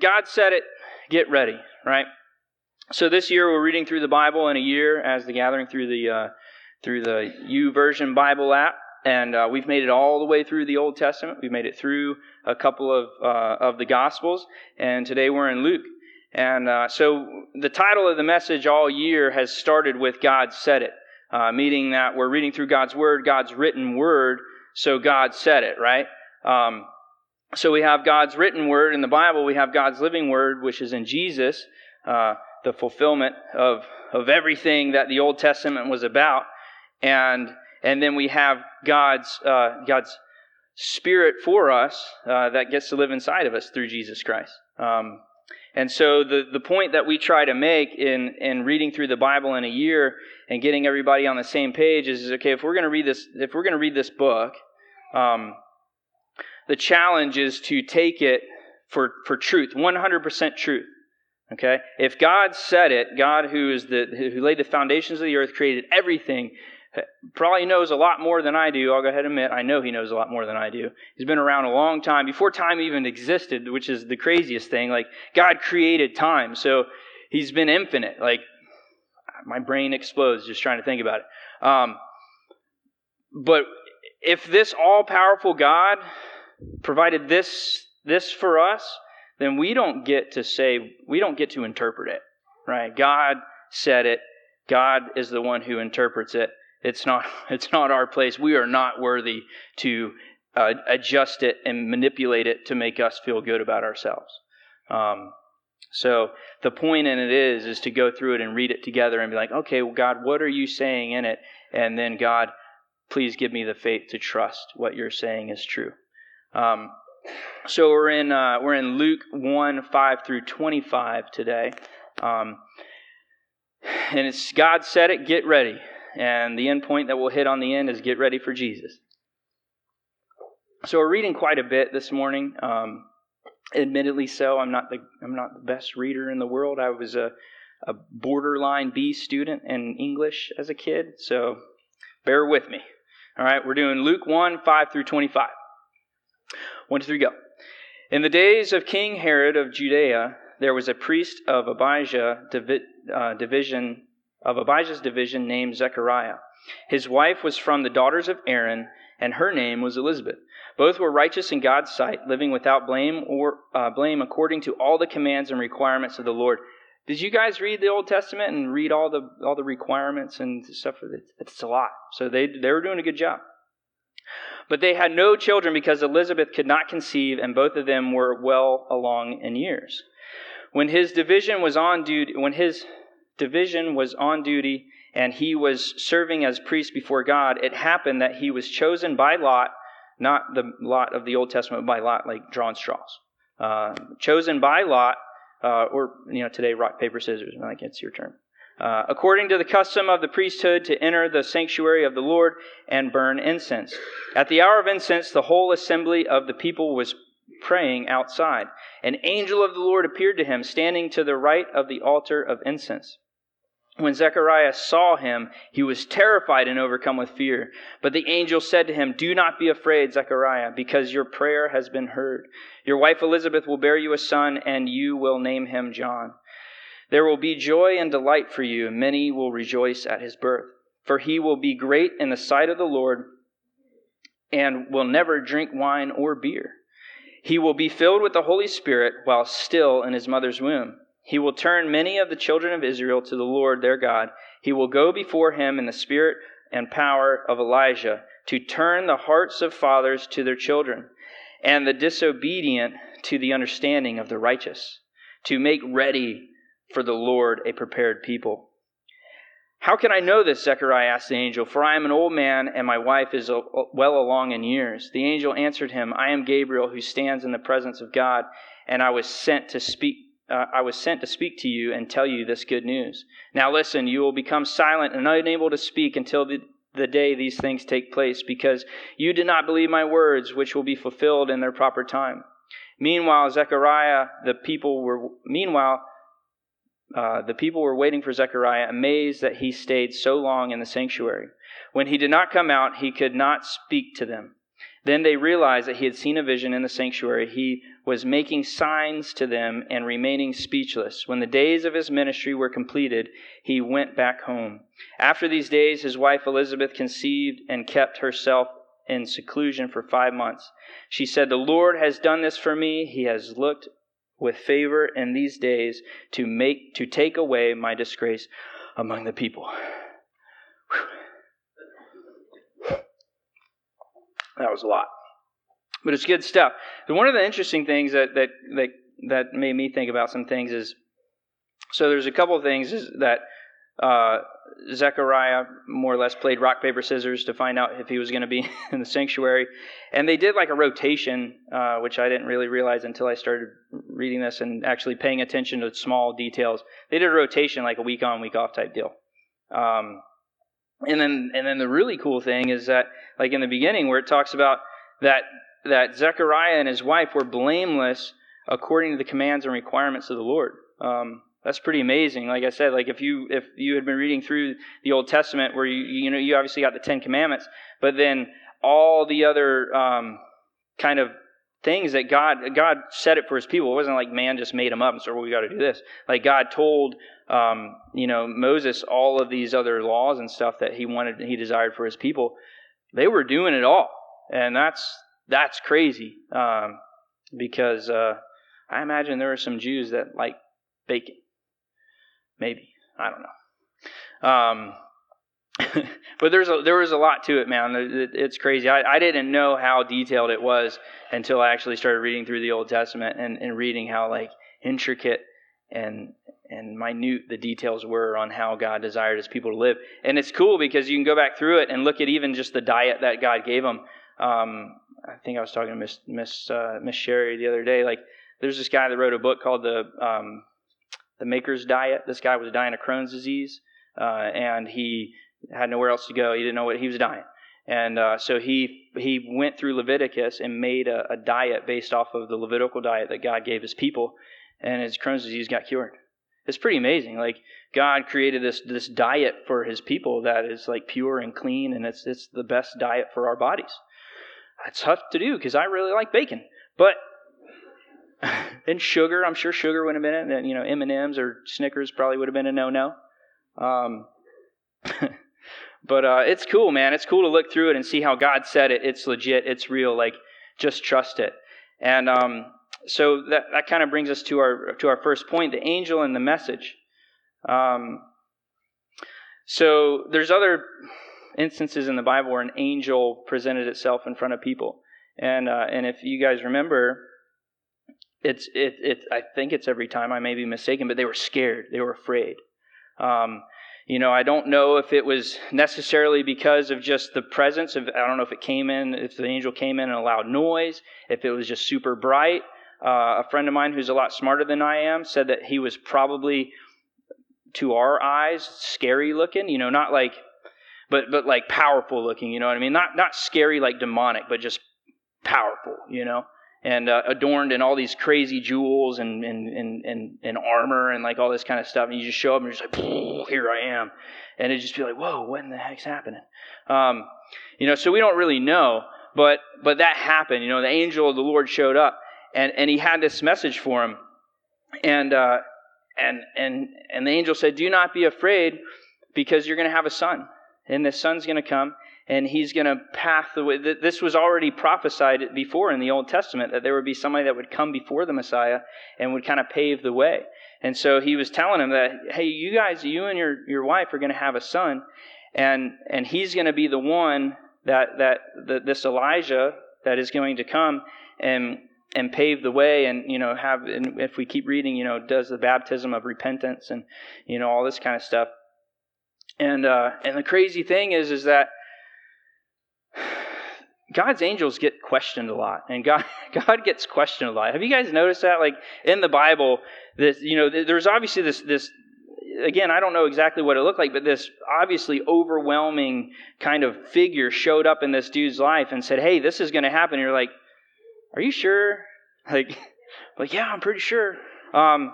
God said it, get ready, right? So this year we're reading through the Bible in a year as the gathering through the uh, through the U YouVersion Bible app, and uh, we've made it all the way through the Old Testament. We've made it through a couple of uh, of the Gospels, and today we're in Luke. And uh, so the title of the message all year has started with God said it, uh, meaning that we're reading through God's Word, God's written Word, so God said it, right? Um, so we have God's written word in the Bible, we have God's living word, which is in Jesus, uh, the fulfillment of, of everything that the Old Testament was about. And, and then we have God's, uh, God's spirit for us uh, that gets to live inside of us through Jesus Christ. Um, and so the, the point that we try to make in, in reading through the Bible in a year and getting everybody on the same page is okay, if we're going to read this, if we're going to read this book, um, the challenge is to take it for, for truth, 100% truth. Okay? If God said it, God who is the who laid the foundations of the earth, created everything, probably knows a lot more than I do. I'll go ahead and admit I know he knows a lot more than I do. He's been around a long time before time even existed, which is the craziest thing. Like God created time, so he's been infinite. Like my brain explodes just trying to think about it. Um, but if this all-powerful God provided this this for us, then we don't get to say we don't get to interpret it, right? God said it. God is the one who interprets it. It's not it's not our place. We are not worthy to uh, adjust it and manipulate it to make us feel good about ourselves. Um, so the point in it is is to go through it and read it together and be like, okay, well, God, what are you saying in it? And then God, please give me the faith to trust what you're saying is true. Um, so we're in uh, we're in Luke one five through twenty five today, um, and it's God said it. Get ready, and the end point that we'll hit on the end is get ready for Jesus. So we're reading quite a bit this morning. Um, admittedly, so I'm not the I'm not the best reader in the world. I was a a borderline B student in English as a kid, so bear with me. All right, we're doing Luke 1 5 through 25. One, two, three, go. In the days of King Herod of Judea, there was a priest of Abijah divi- uh, division of Abijah's division named Zechariah. His wife was from the daughters of Aaron, and her name was Elizabeth. Both were righteous in God's sight, living without blame or uh, blame according to all the commands and requirements of the Lord. Did you guys read the Old Testament and read all the all the requirements and stuff? It's a lot. So they they were doing a good job. But they had no children because Elizabeth could not conceive, and both of them were well along in years. When his division was on duty, when his division was on duty, and he was serving as priest before God, it happened that he was chosen by lot, not the lot of the Old Testament, by lot like drawn straws, uh, chosen by lot, uh, or you know today rock paper scissors. Think it's your turn. Uh, according to the custom of the priesthood, to enter the sanctuary of the Lord and burn incense. At the hour of incense, the whole assembly of the people was praying outside. An angel of the Lord appeared to him, standing to the right of the altar of incense. When Zechariah saw him, he was terrified and overcome with fear. But the angel said to him, Do not be afraid, Zechariah, because your prayer has been heard. Your wife Elizabeth will bear you a son, and you will name him John. There will be joy and delight for you, and many will rejoice at his birth. For he will be great in the sight of the Lord, and will never drink wine or beer. He will be filled with the Holy Spirit while still in his mother's womb. He will turn many of the children of Israel to the Lord their God. He will go before him in the spirit and power of Elijah to turn the hearts of fathers to their children, and the disobedient to the understanding of the righteous, to make ready for the Lord a prepared people. How can I know this? Zechariah asked the angel, for I am an old man and my wife is well along in years. The angel answered him, I am Gabriel who stands in the presence of God, and I was sent to speak. Uh, I was sent to speak to you and tell you this good news. Now listen, you will become silent and unable to speak until the, the day these things take place, because you did not believe my words, which will be fulfilled in their proper time. Meanwhile, Zechariah, the people were, meanwhile, uh, the people were waiting for Zechariah, amazed that he stayed so long in the sanctuary. When he did not come out, he could not speak to them. Then they realized that he had seen a vision in the sanctuary. He was making signs to them and remaining speechless. When the days of his ministry were completed, he went back home. After these days, his wife Elizabeth conceived and kept herself in seclusion for five months. She said, The Lord has done this for me. He has looked with favor in these days to make to take away my disgrace among the people. That was a lot. But it's good stuff. And one of the interesting things that, that, that, that made me think about some things is so there's a couple of things is that uh, Zechariah more or less played rock, paper, scissors to find out if he was going to be in the sanctuary. And they did like a rotation, uh, which I didn't really realize until I started reading this and actually paying attention to small details. They did a rotation, like a week on, week off type deal. Um, and then, and then the really cool thing is that, like in the beginning, where it talks about that that Zechariah and his wife were blameless according to the commands and requirements of the Lord. Um, that's pretty amazing. Like I said, like if you if you had been reading through the Old Testament, where you you know you obviously got the Ten Commandments, but then all the other um, kind of things that God God set it for His people. It wasn't like man just made them up and said, "Well, we got to do this." Like God told um, you know Moses all of these other laws and stuff that He wanted, He desired for His people. They were doing it all, and that's that's crazy um, because uh, I imagine there are some Jews that like bacon. Maybe I don't know. Um, but there's a, there was a lot to it, man. It, it's crazy. I, I didn't know how detailed it was until I actually started reading through the Old Testament and, and reading how like intricate and and minute the details were on how God desired His people to live. And it's cool because you can go back through it and look at even just the diet that God gave them. Um, I think I was talking to Miss Miss uh, Miss Sherry the other day. Like, there's this guy that wrote a book called the um, the Maker's Diet. This guy was dying of Crohn's disease, uh, and he had nowhere else to go. He didn't know what he was dying, and uh, so he he went through Leviticus and made a, a diet based off of the Levitical diet that God gave His people, and his Crohn's disease got cured. It's pretty amazing. Like God created this this diet for His people that is like pure and clean, and it's it's the best diet for our bodies. It's tough to do because I really like bacon, but and sugar. I'm sure sugar would have been it. And, you know, M and M's or Snickers probably would have been a no-no. Um, but uh, it's cool, man. It's cool to look through it and see how God said it. It's legit. It's real. Like, just trust it. And um, so that that kind of brings us to our to our first point: the angel and the message. Um, so there's other instances in the Bible where an angel presented itself in front of people. And uh, and if you guys remember, it's it it I think it's every time I may be mistaken, but they were scared, they were afraid. Um, you know, I don't know if it was necessarily because of just the presence of I don't know if it came in if the angel came in and a loud noise, if it was just super bright. Uh, a friend of mine who's a lot smarter than I am said that he was probably to our eyes scary looking. You know, not like but but like powerful looking. You know what I mean? Not not scary like demonic, but just powerful. You know, and uh, adorned in all these crazy jewels and and, and and and armor and like all this kind of stuff. And you just show up and you're just like, here I am, and it just be like, whoa, what in the heck's happening? Um, you know, so we don't really know, but but that happened. You know, the angel of the Lord showed up, and and he had this message for him, and. Uh, and and and the angel said, "Do not be afraid, because you're going to have a son." and this son's going to come and he's going to path the way. This was already prophesied before in the Old Testament that there would be somebody that would come before the Messiah and would kind of pave the way. And so he was telling him that, hey, you guys, you and your, your wife are going to have a son, and and he's going to be the one that that the, this Elijah that is going to come and and pave the way and you know have and if we keep reading you know does the baptism of repentance and you know all this kind of stuff and uh, and the crazy thing is is that God's angels get questioned a lot, and God God gets questioned a lot. Have you guys noticed that? Like in the Bible, this you know, there's obviously this this again, I don't know exactly what it looked like, but this obviously overwhelming kind of figure showed up in this dude's life and said, "Hey, this is going to happen." And you're like, "Are you sure?" Like, like yeah, I'm pretty sure. Um,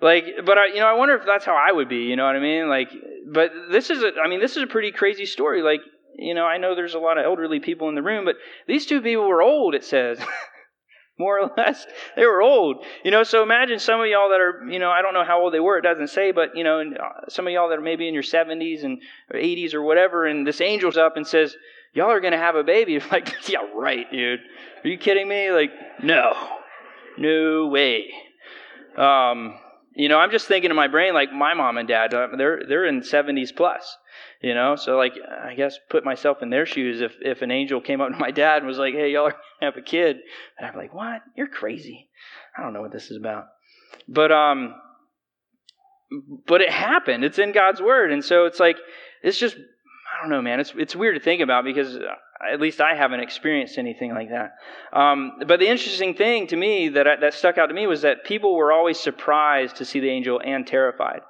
like, but I, you know, I wonder if that's how I would be. You know what I mean? Like, but this is a, I mean, this is a pretty crazy story. Like, you know, I know there's a lot of elderly people in the room, but these two people were old, it says. More or less, they were old. You know, so imagine some of y'all that are, you know, I don't know how old they were, it doesn't say, but, you know, uh, some of y'all that are maybe in your 70s and 80s or whatever, and this angel's up and says, Y'all are going to have a baby. You're like, yeah, right, dude. Are you kidding me? Like, no. No way. Um, you know, I'm just thinking in my brain, like my mom and dad, uh, they're they're in 70s plus. You know, so like I guess put myself in their shoes. If if an angel came up to my dad and was like, "Hey, y'all are have a kid," and I'm like, "What? You're crazy. I don't know what this is about." But um, but it happened. It's in God's word, and so it's like it's just I don't know, man. It's it's weird to think about because uh, at least I haven't experienced anything like that. Um, but the interesting thing to me that that stuck out to me was that people were always surprised to see the angel and terrified,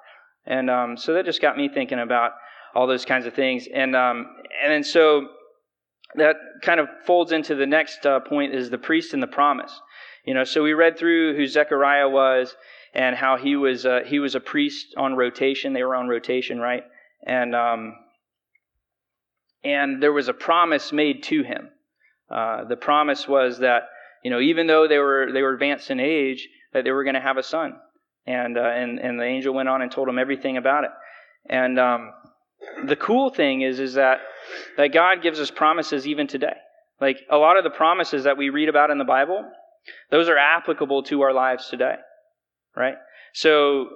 and um, so that just got me thinking about all those kinds of things. And um, and then so that kind of folds into the next uh, point is the priest and the promise. You know, so we read through who Zechariah was and how he was uh, he was a priest on rotation. They were on rotation, right? And um, and there was a promise made to him. Uh, the promise was that you know even though they were they were advanced in age, that they were going to have a son. And uh, and and the angel went on and told him everything about it. And um, the cool thing is is that that God gives us promises even today. Like a lot of the promises that we read about in the Bible, those are applicable to our lives today. Right? So uh,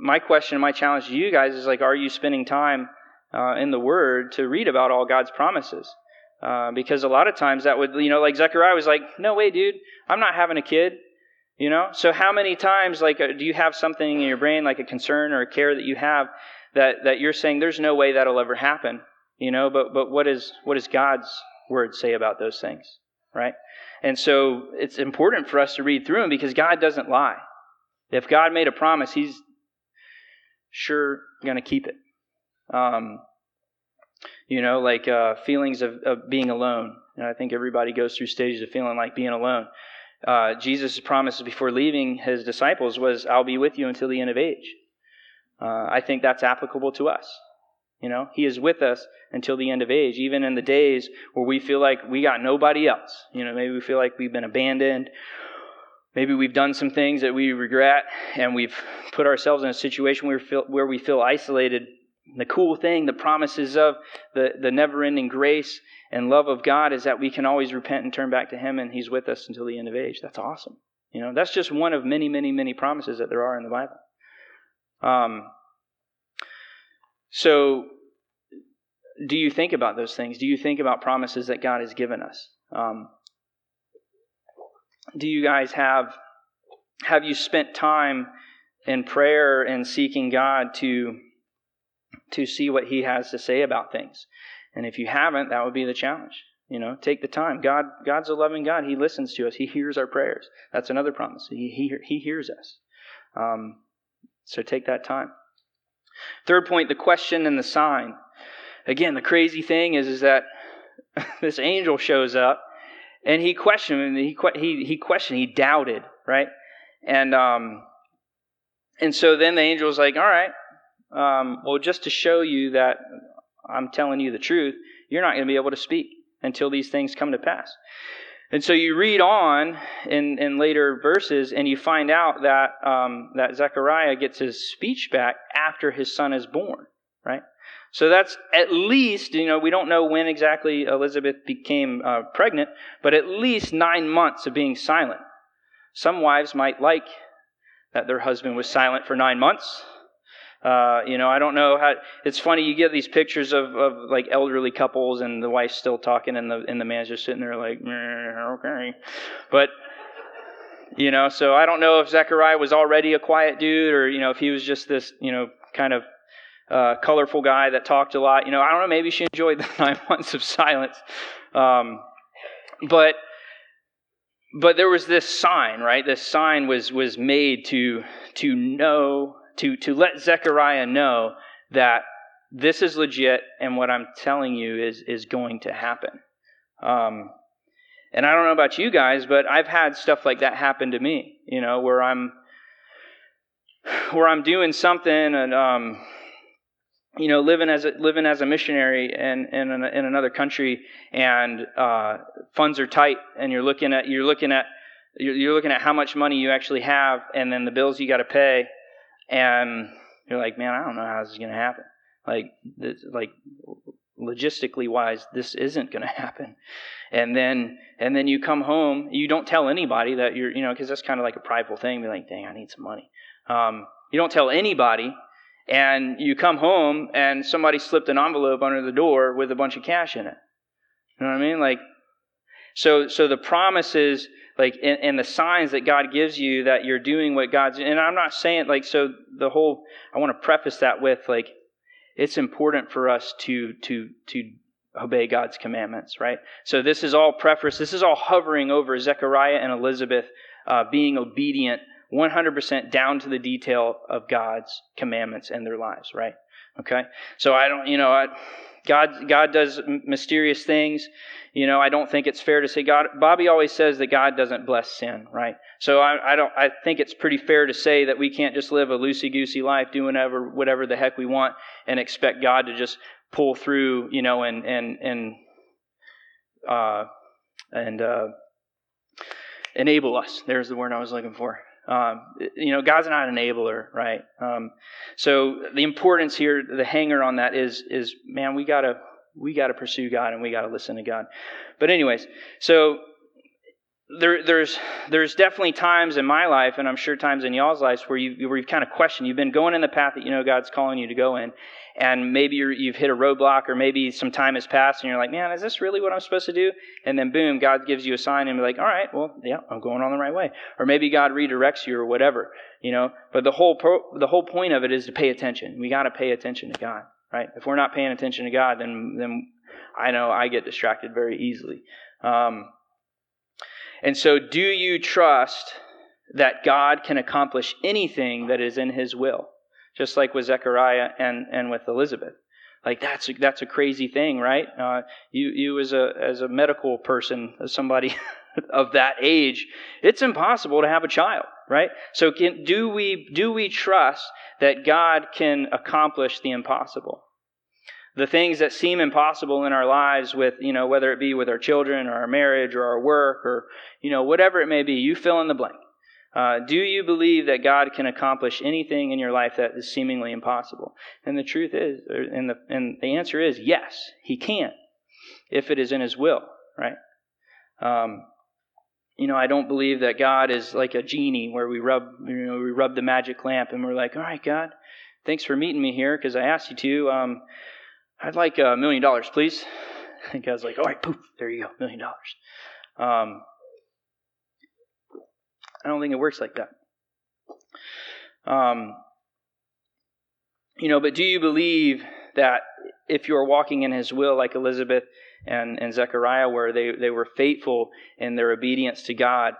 my question, my challenge to you guys is like are you spending time uh, in the Word to read about all God's promises? Uh, because a lot of times that would, you know, like Zechariah was like, no way, dude, I'm not having a kid. You know, so how many times, like, uh, do you have something in your brain, like a concern or a care that you have, that, that you're saying there's no way that'll ever happen, you know, but, but what, is, what does God's word say about those things, right? And so it's important for us to read through them because God doesn't lie. If God made a promise, He's sure going to keep it. Um, you know, like uh, feelings of, of being alone. And I think everybody goes through stages of feeling like being alone. Uh, Jesus' promise before leaving his disciples was, I'll be with you until the end of age. Uh, I think that's applicable to us. You know, He is with us until the end of age, even in the days where we feel like we got nobody else. You know, maybe we feel like we've been abandoned. Maybe we've done some things that we regret, and we've put ourselves in a situation where we feel, where we feel isolated. The cool thing, the promises of the, the never ending grace and love of God is that we can always repent and turn back to Him, and He's with us until the end of age. That's awesome. You know, that's just one of many, many, many promises that there are in the Bible. Um, so, do you think about those things? Do you think about promises that God has given us? Um, do you guys have have you spent time in prayer and seeking God to to see what He has to say about things? And if you haven't, that would be the challenge. You know, take the time. God, God's a loving God. He listens to us. He hears our prayers. That's another promise. He, he, he hears us. Um, so take that time. Third point, the question and the sign. Again, the crazy thing is, is that this angel shows up and he questioned, he, he, he questioned, he doubted, right? And, um, and so then the angel's like, all right, um, well, just to show you that I'm telling you the truth, you're not going to be able to speak until these things come to pass. And so you read on in, in later verses, and you find out that um, that Zechariah gets his speech back after his son is born, right? So that's at least, you know, we don't know when exactly Elizabeth became uh, pregnant, but at least nine months of being silent. Some wives might like that their husband was silent for nine months. Uh, you know, I don't know how. It's funny you get these pictures of, of like elderly couples and the wife's still talking and the and the man's just sitting there like, okay, but you know, so I don't know if Zechariah was already a quiet dude or you know if he was just this you know kind of uh, colorful guy that talked a lot. You know, I don't know. Maybe she enjoyed the nine months of silence, um, but but there was this sign, right? This sign was was made to to know to, to let Zechariah know that this is legit and what I'm telling you is, is going to happen. Um, and I don't know about you guys, but I've had stuff like that happen to me, you know, where I'm where I'm doing something and um, you know, living as a, living as a missionary in in, in another country, and uh, funds are tight, and you're looking at you're looking at you're looking at how much money you actually have, and then the bills you got to pay, and you're like, man, I don't know how this is going to happen. Like, this, like logistically wise, this isn't going to happen. And then and then you come home, you don't tell anybody that you're, you know, because that's kind of like a prideful thing. Be like, dang, I need some money. Um, you don't tell anybody and you come home and somebody slipped an envelope under the door with a bunch of cash in it. You know what I mean? Like, so so the promises, like, and, and the signs that God gives you that you're doing what God's, and I'm not saying like so. The whole I want to preface that with like, it's important for us to to to obey God's commandments, right? So this is all preface. This is all hovering over Zechariah and Elizabeth uh, being obedient 100% down to the detail of God's commandments and their lives, right? Okay? So I don't, you know, I, God, God does mysterious things. You know, I don't think it's fair to say God. Bobby always says that God doesn't bless sin, right? So I, I don't. I think it's pretty fair to say that we can't just live a loosey goosey life, do whatever, whatever the heck we want, and expect God to just pull through, you know, and and and uh, and uh, enable us. There's the word I was looking for. Um, you know, God's not an enabler, right? Um, so the importance here, the hanger on that is, is man, we gotta, we gotta pursue God and we gotta listen to God. But anyways, so there, there's, there's definitely times in my life, and I'm sure times in y'all's lives, where you, where you've kind of questioned. You've been going in the path that you know God's calling you to go in, and maybe you have hit a roadblock, or maybe some time has passed, and you're like, man, is this really what I'm supposed to do? And then boom, God gives you a sign, and you're like, all right, well, yeah, I'm going on the right way. Or maybe God redirects you, or whatever, you know. But the whole pro- the whole point of it is to pay attention. We got to pay attention to God, right? If we're not paying attention to God, then then I know I get distracted very easily. Um, and so, do you trust that God can accomplish anything that is in His will? just like with Zechariah and, and with Elizabeth. Like that's a, that's a crazy thing, right? Uh, you you as a as a medical person, as somebody of that age, it's impossible to have a child, right? So can, do we do we trust that God can accomplish the impossible? The things that seem impossible in our lives, with you know whether it be with our children or our marriage or our work or you know whatever it may be, you fill in the blank. Uh, do you believe that God can accomplish anything in your life that is seemingly impossible? And the truth is, and the, and the answer is yes, He can, if it is in His will, right? Um, you know, I don't believe that God is like a genie where we rub, you know, we rub the magic lamp and we're like, all right, God, thanks for meeting me here because I asked you to. Um, I'd like a million dollars, please. And God's like, all right, poof, there you go, million dollars. Um, I don't think it works like that. Um, you know, but do you believe that if you're walking in His will, like Elizabeth and, and Zechariah, where they, they were faithful in their obedience to God,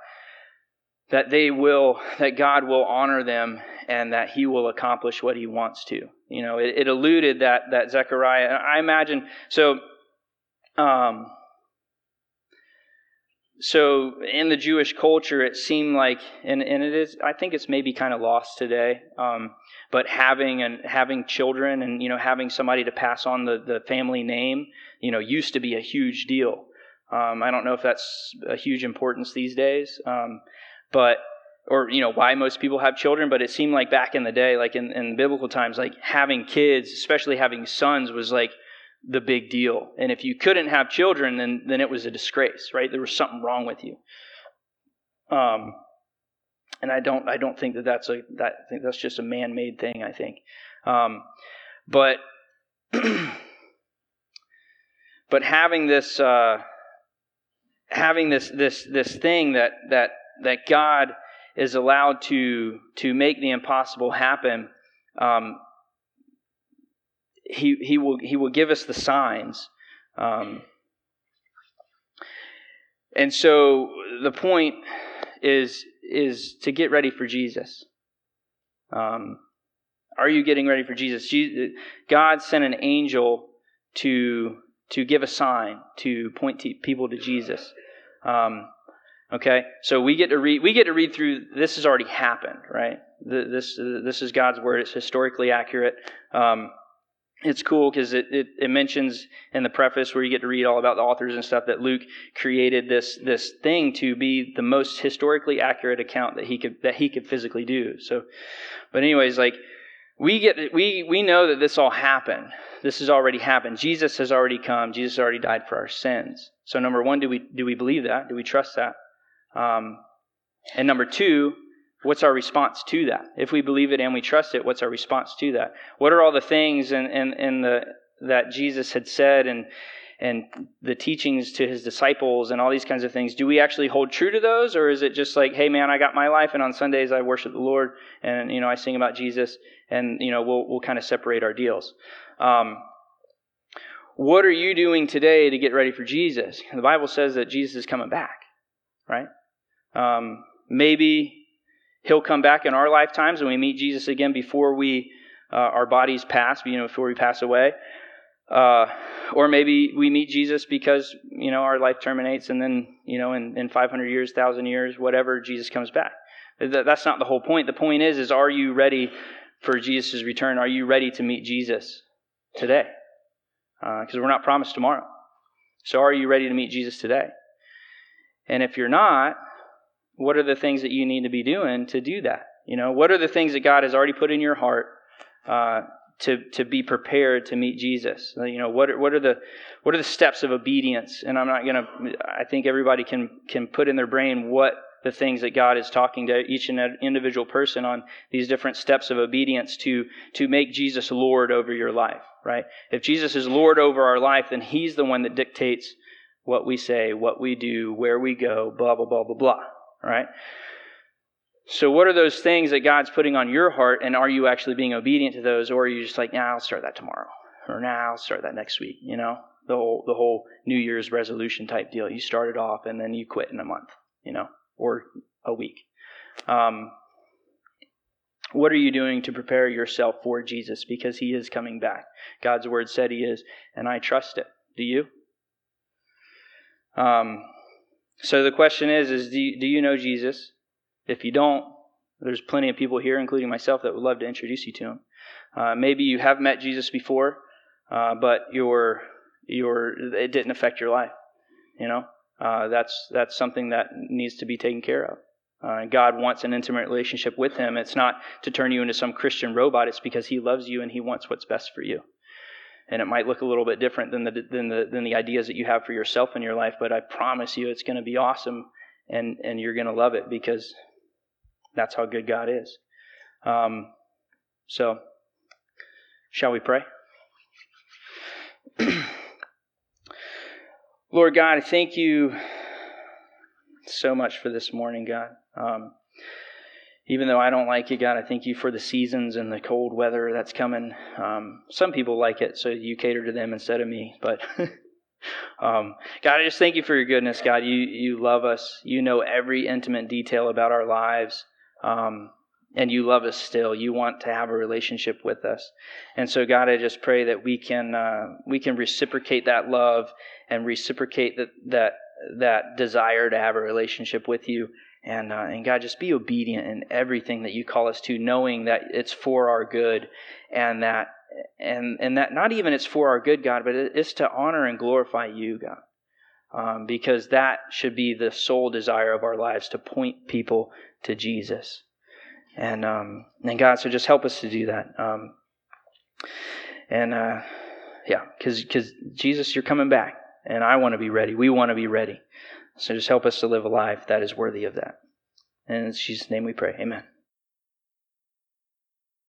that they will, that God will honor them and that He will accomplish what He wants to? You know, it, it alluded that that Zechariah. I imagine so. Um, so in the Jewish culture, it seemed like, and, and it is, I think it's maybe kind of lost today. Um, but having and having children and you know having somebody to pass on the, the family name, you know, used to be a huge deal. Um, I don't know if that's a huge importance these days, um, but or you know why most people have children. But it seemed like back in the day, like in, in biblical times, like having kids, especially having sons, was like the big deal. And if you couldn't have children, then, then it was a disgrace, right? There was something wrong with you. Um, and I don't, I don't think that that's a, that, I think that's just a man-made thing, I think. Um, but, but having this, uh, having this, this, this thing that, that, that God is allowed to, to make the impossible happen, um, he, he, will, he will give us the signs. Um, and so the point is, is to get ready for Jesus. Um, are you getting ready for Jesus? God sent an angel to, to give a sign, to point to people to Jesus. Um, okay, so we get to read. We get to read through. This has already happened, right? This this is God's word. It's historically accurate. Um, it's cool because it, it, it, mentions in the preface where you get to read all about the authors and stuff that Luke created this this thing to be the most historically accurate account that he could that he could physically do. So, but anyways, like we get we we know that this all happened. This has already happened. Jesus has already come. Jesus already died for our sins. So number one, do we do we believe that? Do we trust that? Um, and number two, what's our response to that? If we believe it and we trust it, what's our response to that? What are all the things in, in, in the that Jesus had said and and the teachings to his disciples and all these kinds of things, do we actually hold true to those, or is it just like, hey man, I got my life, and on Sundays I worship the Lord, and you know I sing about Jesus, and you know we'll we'll kind of separate our deals. Um, what are you doing today to get ready for Jesus? The Bible says that Jesus is coming back, right? Um, maybe he'll come back in our lifetimes and we meet Jesus again before we uh, our bodies pass, you know, before we pass away. Uh, or maybe we meet Jesus because, you know, our life terminates and then, you know, in, in 500 years, 1,000 years, whatever, Jesus comes back. That, that's not the whole point. The point is, is are you ready for Jesus' return? Are you ready to meet Jesus today? Because uh, we're not promised tomorrow. So are you ready to meet Jesus today? And if you're not, what are the things that you need to be doing to do that? You know, what are the things that God has already put in your heart uh, to to be prepared to meet Jesus? Uh, you know, what are, what are the what are the steps of obedience? And I'm not gonna. I think everybody can can put in their brain what the things that God is talking to each and individual person on these different steps of obedience to to make Jesus Lord over your life. Right? If Jesus is Lord over our life, then He's the one that dictates what we say, what we do, where we go, blah blah blah blah blah right? So, what are those things that God's putting on your heart, and are you actually being obedient to those, or are you just like, "Nah, I'll start that tomorrow," or "Nah, I'll start that next week"? You know, the whole the whole New Year's resolution type deal. You start it off, and then you quit in a month, you know, or a week. Um, what are you doing to prepare yourself for Jesus? Because He is coming back. God's Word said He is, and I trust it. Do you? Um, so the question is, is do you, do you know Jesus? If you don't, there's plenty of people here, including myself, that would love to introduce you to him. Uh, maybe you have met Jesus before, uh, but your your it didn't affect your life. You know, uh, that's that's something that needs to be taken care of. Uh, God wants an intimate relationship with Him. It's not to turn you into some Christian robot. It's because He loves you and He wants what's best for you and it might look a little bit different than the than the than the ideas that you have for yourself in your life but i promise you it's going to be awesome and and you're going to love it because that's how good god is. Um, so shall we pray? Lord god i thank you so much for this morning god. Um, even though I don't like it, God, I thank you for the seasons and the cold weather that's coming. Um, some people like it, so you cater to them instead of me. But um, God, I just thank you for your goodness, God. You you love us. You know every intimate detail about our lives. Um, and you love us still. You want to have a relationship with us, and so God, I just pray that we can uh, we can reciprocate that love and reciprocate that that that desire to have a relationship with you, and, uh, and God, just be obedient in everything that you call us to, knowing that it's for our good and that and and that not even it's for our good, God, but it's to honor and glorify you, God. Um, because that should be the sole desire of our lives to point people to Jesus. And um, and God, so just help us to do that. Um, and uh, yeah, because because Jesus, you're coming back, and I want to be ready. We want to be ready. So just help us to live a life that is worthy of that. And in Jesus' name we pray. Amen.